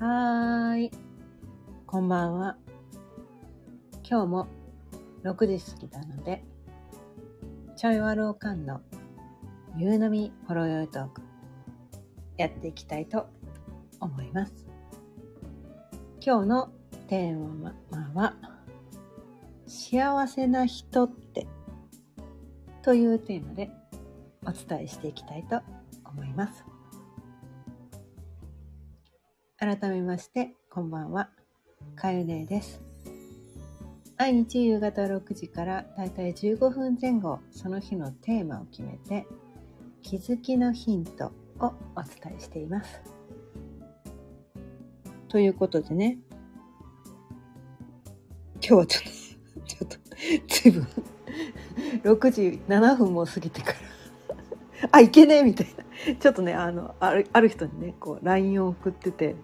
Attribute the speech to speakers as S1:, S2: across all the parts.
S1: はーい。こんばんは。今日も6時過ぎたので、ちょいわるおかんの夕飲みほろよいトーク、やっていきたいと思います。今日のテーマは、幸せな人ってというテーマでお伝えしていきたいと思います。改めまして、こんばんは。かゆねです。毎日夕方6時からだいたい15分前後、その日のテーマを決めて、気づきのヒントをお伝えしています。ということでね、今日はちょっと、ちょっと、ずいぶん、6時7分も過ぎてから、あ、いけねえみたいな。ちょっとね、あの、あるある人にね、こう、LINE を送ってて、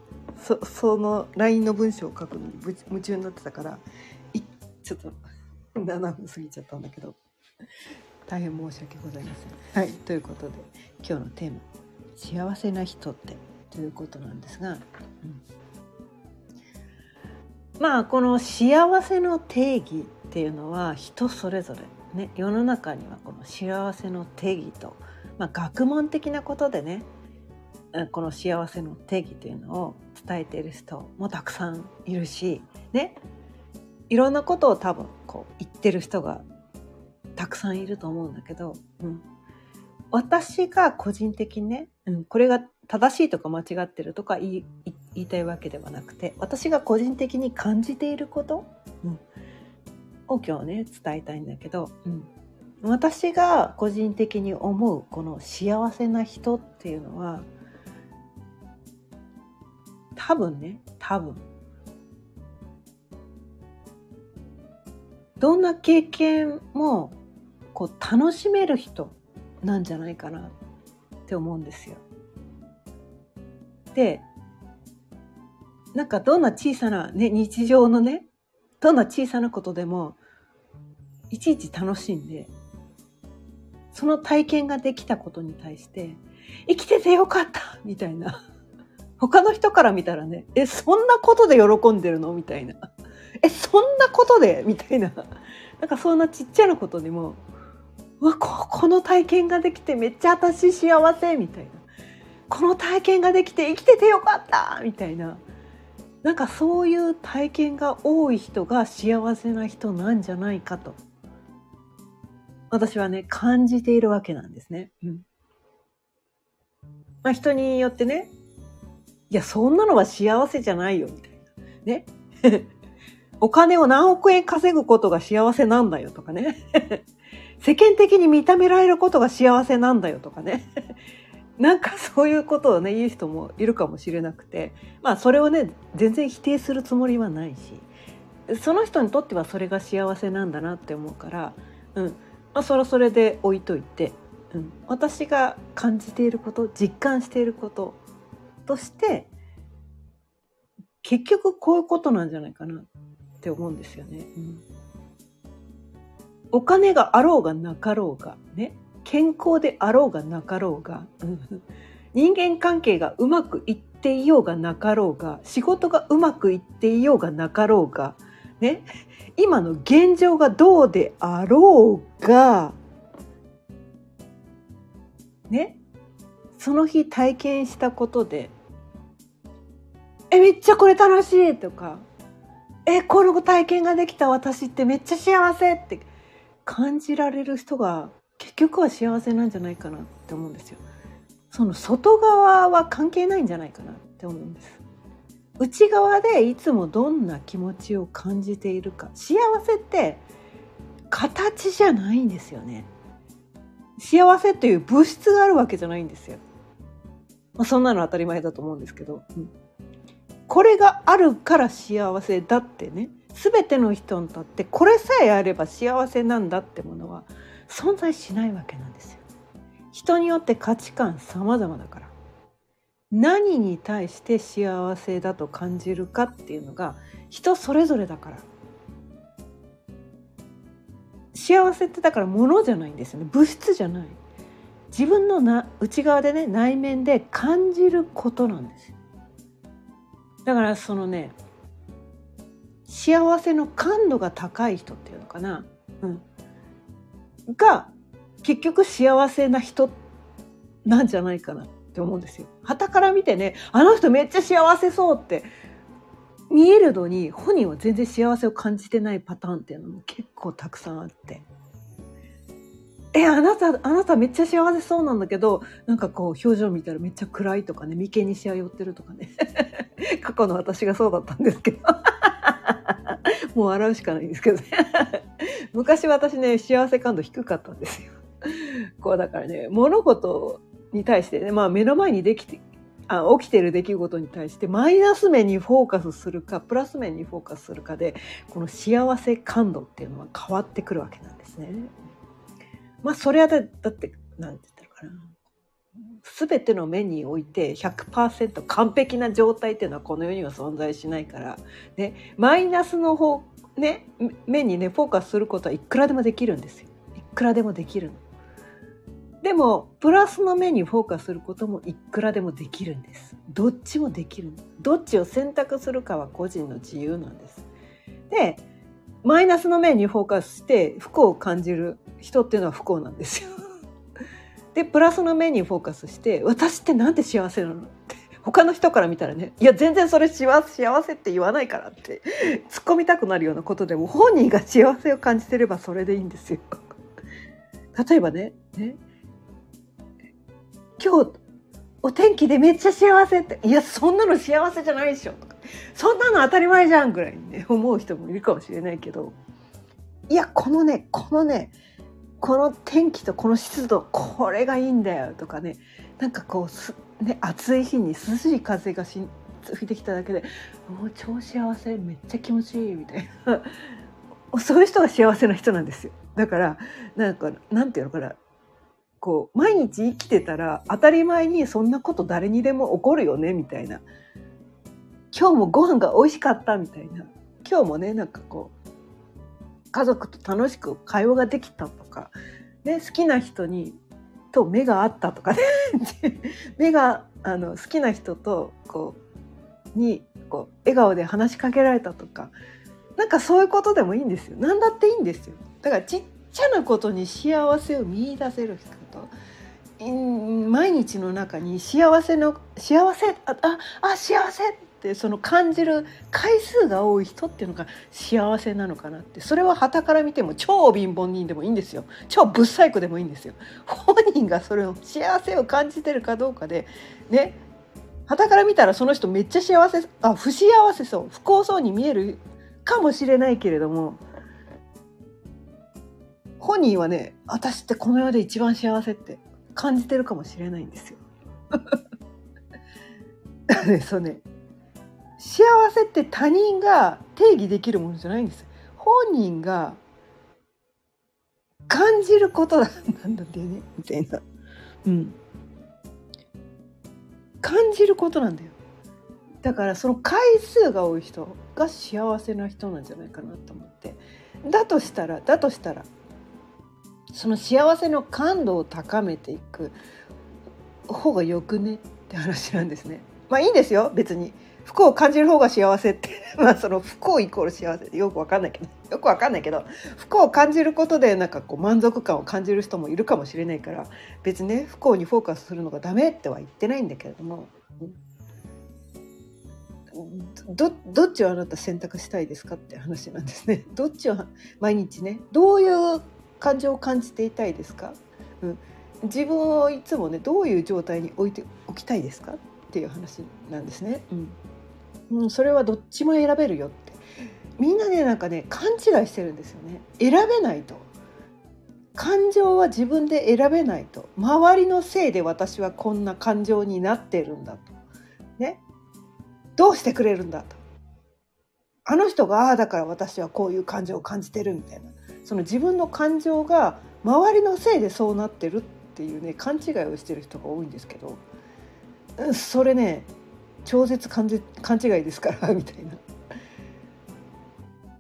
S1: そその LINE の文章を書くのに夢中になってたからちょっと7分過ぎちゃったんだけど大変申し訳ございません。はいということで今日のテーマ「幸せな人って」ということなんですが、うん、まあこの幸せの定義っていうのは人それぞれね世の中にはこの幸せの定義と、まあ、学問的なことでねこの幸せの定義というのを伝えている人もたくさんいるしね。いろんなことを多分こう言ってる人がたくさんいると思うんだけど、うん、私が個人的にね、うん、これが正しいとか間違ってるとか言い言いたいわけではなくて私が個人的に感じていること、うん、を今日ね伝えたいんだけど、うん、私が個人的に思うこの幸せな人っていうのは多分ね多分どんな経験もこう楽しめる人なんじゃないかなって思うんですよ。でなんかどんな小さな、ね、日常のねどんな小さなことでもいちいち楽しんでその体験ができたことに対して生きててよかったみたいな。他の人から見たらね、え、そんなことで喜んでるの？みたいな。え、そんなことで？みたいな。なんかそんなちっちゃなことにも、うわ、ここの体験ができてめっちゃ私幸せみたいな。この体験ができて生きててよかったみたいな。なんかそういう体験が多い人が幸せな人なんじゃないかと。私はね、感じているわけなんですね。うん。まあ人によってね、いや、そんなのは幸せじゃないよ、みたいな。ね。お金を何億円稼ぐことが幸せなんだよとかね。世間的に認められることが幸せなんだよとかね。なんかそういうことをね、言う人もいるかもしれなくて、まあそれをね、全然否定するつもりはないし、その人にとってはそれが幸せなんだなって思うから、うん。まあそれそれで置いといて、うん。私が感じていること、実感していることとして結局こういうことなんじゃないかなって思うんですよね。うん、お金があろうがなかろうがね健康であろうがなかろうが、人間関係がうまくいっていようがなかろうが仕事がうまくいっていようがなかろうがね。今の現状がどうであろうがね。その日体験したことで「えめっちゃこれ楽しい!」とか「えこの体験ができた私ってめっちゃ幸せ!」って感じられる人が結局は幸せなんじゃないかなって思うんですよ。その外側は関係ないんじゃないかなって思うんです。内側でいつもどんな気持ちを感じているか幸せって形じゃないんですよね。幸せという物質があるわけじゃないんですよ。まあ、そんなの当たり前だと思うんですけど、うん、これがあるから幸せだってね。全ての人にとってこれさえあれば幸せなんだってものは存在しないわけなんですよ。人によって価値観様々だから。何に対して幸せだと感じるかっていうのが人それぞれだから。幸せってだから物じゃないんですよね。物質じゃない。自分のな内側でね内面で感じることなんですよ。だからそのね幸せの感度が高い人っていうのかな、うん、が結局幸せな人なんじゃないかなって思うんですよ。旗から見てねあの人めっちゃ幸せそうって見えるのに本人は全然幸せを感じてないパターンっていうのも結構たくさんあって。え、あなた、あなためっちゃ幸せそうなんだけど、なんかこう表情見たらめっちゃ暗いとかね、眉間にしわ寄ってるとかね。過去の私がそうだったんですけど。もう笑うしかないんですけどね。昔私ね、幸せ感度低かったんですよ。こうだからね、物事に対してね、まあ目の前にできて、あ起きてる出来事に対してマイナス面にフォーカスするかプラス面にフォーカスするかでこの幸せ感度っていうのは変わってくるわけなんですね。まあそれはだだって何て言ったのかな全ての目において100%完璧な状態っていうのはこの世には存在しないから、ね、マイナスの方、ね、面にねフォーカスすることはいくらでもできるんですよ。いくらでもできるの。でもプラスの面にフォーカスすることもいくらでもできるんです。どっちもできるどっちを選択するかは個人の自由なんです。でマイナスの面にフォーカスして不幸を感じる人っていうのは不幸なんですよ。でプラスの面にフォーカスして私ってなんで幸せなの？って他の人から見たらねいや全然それ幸せって言わないからって突っ込みたくなるようなことでも本人が幸せを感じてればそれでいいんですよ。例えばねね今日お天気でめっちゃ幸せっていやそんなの幸せじゃないでしょとかそんなの当たり前じゃんぐらいにね思う人もいるかもしれないけどいやこのねこのねこの天気とこの湿度これがいいんだよとかね。なんかこう、ね、暑い日に涼しい風が吹いてきただけでもう超幸せめっちゃ気持ちいいみたいな。そういう人が幸せな人なんですよ。だからなんかなんていうのかな。こう毎日生きてたら当たり前にそんなこと誰にでも起こるよねみたいな。今日もご飯が美味しかったみたいな。今日もねなんかこう家族と楽しく会話ができたとか、ね、好きな人にと目が合ったとかね。目があの好きな人とこうにこう笑顔で話しかけられたとか。なんかそういうことでもいいんですよ。何だっていいんですよ。だからちっちゃなことに幸せを見出せる人と毎日の中に幸せの幸せああ幸せってその感じる回数が多い人っていうのが幸せなのかなって。それは傍から見ても超貧乏人でもいいんですよ。超ぶっ細工でもいいんですよ。本人がそれを幸せを感じてるかどうかでね。傍から見たらその人めっちゃ幸せあ不幸せそう。不幸そうに見えるかもしれないけれども本人はね私ってこの世で一番幸せって感じてるかもしれないんですよ。そうね。幸せって他人が定義できるものじゃないんです。本人が感じることなんだってねみたいな。うん。感じることなんだよ。だからその回数が多い人が幸せな人なんじゃないかなと思って。だとしたらだとしたらその幸せの感度を高めていく方がよくねって話なんですね。まあいいんですよ別に。不幸を感じる方が幸せって まあその不幸イコール幸せってよくわかんないけど よくわかんないけど不幸を感じることでなんかこう満足感を感じる人もいるかもしれないから別にね不幸にフォーカスするのがダメっては言ってないんだけれども。どどっちをあなた選択したいですかって話なんですね。どっちを毎日ねどういう感情を感じていたいですか、うん、自分をいつもねどういう状態に置いておきたいですかっていう話なんですね。うんうん、それはどっちも選べるよって。みんなねなんかね勘違いしてるんですよね。選べないと。感情は自分で選べないと。周りのせいで私はこんな感情になってるんだと。ね。どうしてくれるんだと。あの人がああだから私はこういう感情を感じてるみたいな。その自分の感情が周りのせいでそうなってるっていうね勘違いをしてる人が多いんですけど。それね超絶勘違いですからみたいな。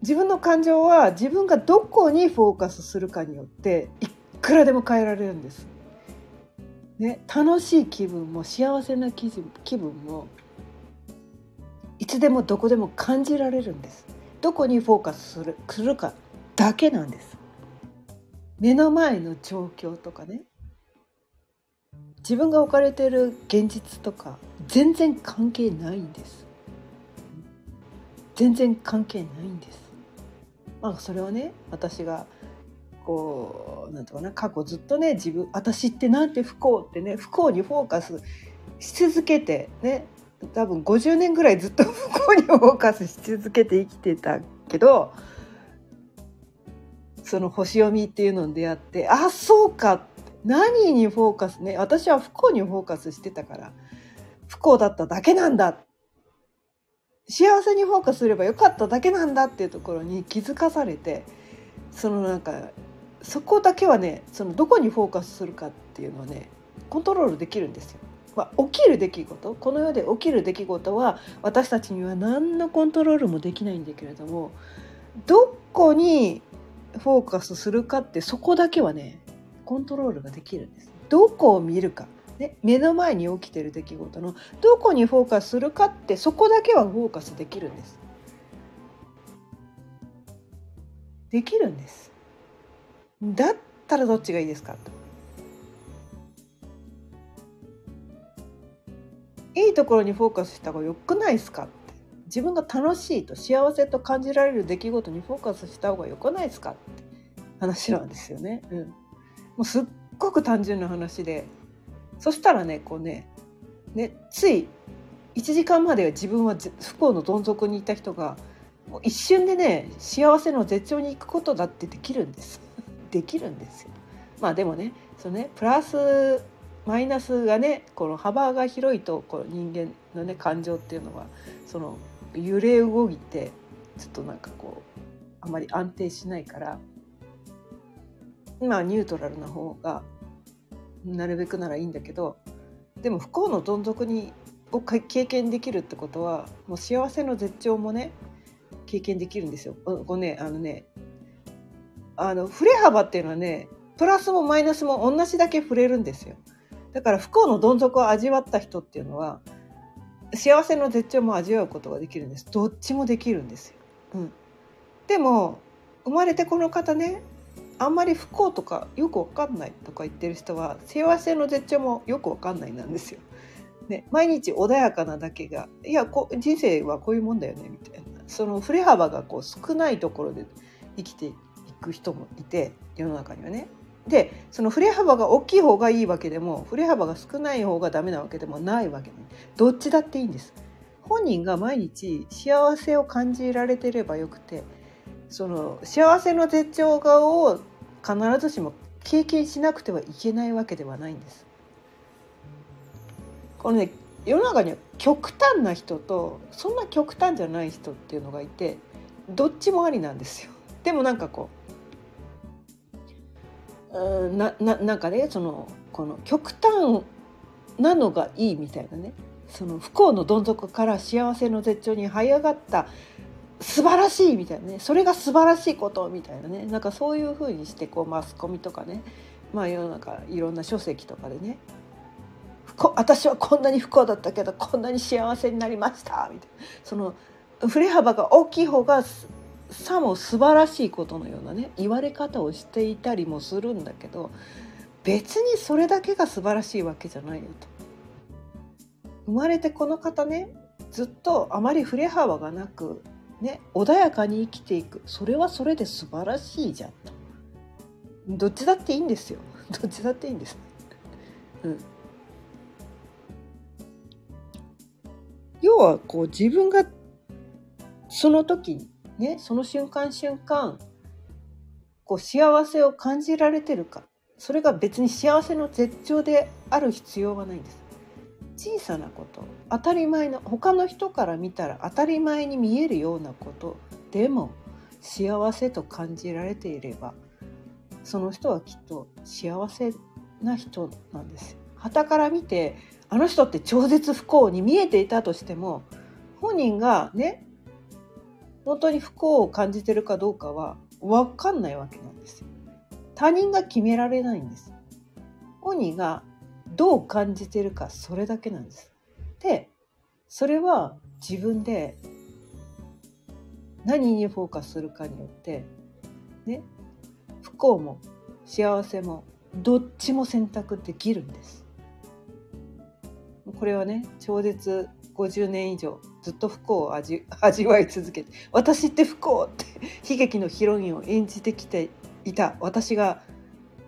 S1: 自分の感情は自分がどこにフォーカスするかによっていくらでも変えられるんです。ね、楽しい気分も幸せな気分もいつつでもどこでも感じられるんですどこにフォーカスするするかだけなんです目の前の状況とかね自分が置かれている現実とか全然関係ないんです。全然関係ないんです。まあそれはね私がこうなんとかな過去ずっとね自分私ってなんて不幸ってね不幸にフォーカスし続けてね多分50年ぐらいずっと不幸にフォーカスし続けて生きてたけどその星読みっていうのに出会ってあそうかって何にフォーカスね私は不幸にフォーカスしてたから不幸だっただけなんだ幸せにフォーカスすればよかっただけなんだっていうところに気づかされてそのなんかそこだけはねそのどこにフォーカスするかっていうのはねコントロールできるんですよ。まあ、起きる出来事この世で起きる出来事は私たちには何のコントロールもできないんだけれどもどこにフォーカスするかってそこだけはねコントロールができるんです。どこを見るか、ね、目の前に起きてる出来事のどこにフォーカスするかってそこだけはフォーカスできるんです。できるんです。だったらどっちがいいですかと。いいところにフォーカスした方がよくないですかって自分が楽しいと幸せと感じられる出来事にフォーカスした方がよくないですかって話なんですよね。うん、もうすっごく単純な話でそしたらねこうねねつい1時間までは自分は不幸のどん底にいた人がもう一瞬でね幸せの絶頂に行くことだってできるんです。できるんですよ。まあでもねそのねプラスマイナスがねこの幅が広いとこの人間のね感情っていうのはその揺れ動いてちょっとなんかこうあまり安定しないから今はニュートラルな方がなるべくならいいんだけどでも不幸のどん底にを経験できるってことはもう幸せの絶頂もね経験できるんですよ。こねあのねあの振れ幅っていうのはねプラスもマイナスも同じだけ触れるんですよ。だから不幸のどん底を味わった人っていうのは幸せの絶頂も味わうことができるんですどっちもできるんですよ。うん、でも生まれてこの方ねあんまり不幸とかよくわかんないとか言ってる人は幸せの絶頂もよくわかんないなんですよ。ね、毎日穏やかなだけがいやこ人生はこういうもんだよねみたいな。その振れ幅がこう少ないところで生きていく人もいて世の中にはね。でその振れ幅が大きい方がいいわけでも振れ幅が少ない方がダメなわけでもないわけね。どっちだっていいんです。本人が毎日幸せを感じられてればよくてその幸せの絶頂顔を必ずしも経験しなくてはいけないわけではないんです。このね世の中には極端な人とそんな極端じゃない人っていうのがいてどっちもありなんですよ。でもなんかこううなななんかねそのこの極端なのがいいみたいなね。その不幸のどん底から幸せの絶頂に這い上がった素晴らしいみたいなね。それが素晴らしいことみたいなね。なんかそういうふうにしてこうマスコミとかね。まあ世の中いろんな書籍とかでね。私はこんなに不幸だったけどこんなに幸せになりましたみたいな。その振れ幅が大きい方がさも素晴らしいことのようなね言われ方をしていたりもするんだけど別にそれだけが素晴らしいわけじゃないよと。生まれてこの方ねずっとあまり振れ幅がなく、ね、穏やかに生きていくそれはそれで素晴らしいじゃん。どっちだっていいんですよ。どっちだっていいんです。うん、要はこう自分がその時にね、その瞬間瞬間、こう幸せを感じられてるか。それが別に幸せの絶頂である必要はないんです。小さなこと、当たり前の、他の人から見たら当たり前に見えるようなことでも幸せと感じられていれば、その人はきっと幸せな人なんですよ。旗から見て、あの人って超絶不幸に見えていたとしても、本人がね、本当に不幸を感じてるかどうかは分かんないわけなんですよ。他人が決められないんです。本人がどう感じてるかそれだけなんです。でそれは自分で何にフォーカスするかによってね不幸も幸せもどっちも選択できるんですこれはね超絶50年以上ずっと不幸を味 味わい続けて私って不幸って悲劇のヒロインを演じてきていた私が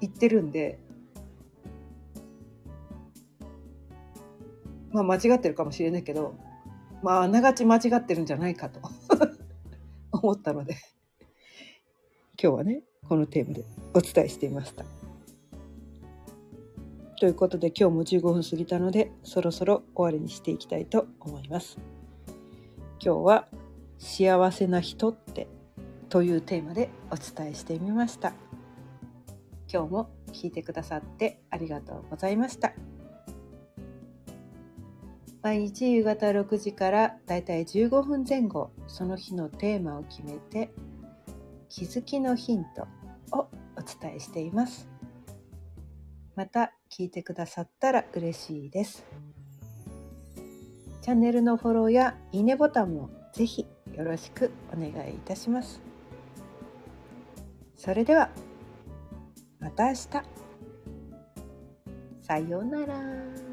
S1: 言ってるんでまあ間違ってるかもしれないけどまああながち間違ってるんじゃないかと 思ったので今日はねこのテーマでお伝えしてみました。ということで今日も15分過ぎたのでそろそろ終わりにしていきたいと思います。今日は幸せな人ってというテーマでお伝えしてみました。今日も聞いてくださってありがとうございました。毎日夕方6時からだいたい15分前後その日のテーマを決めて気づきのヒントをお伝えしています。また聞いてくださったら嬉しいです。チャンネルのフォローやいいねボタンもぜひよろしくお願いいたします。それではまた明日。さようなら。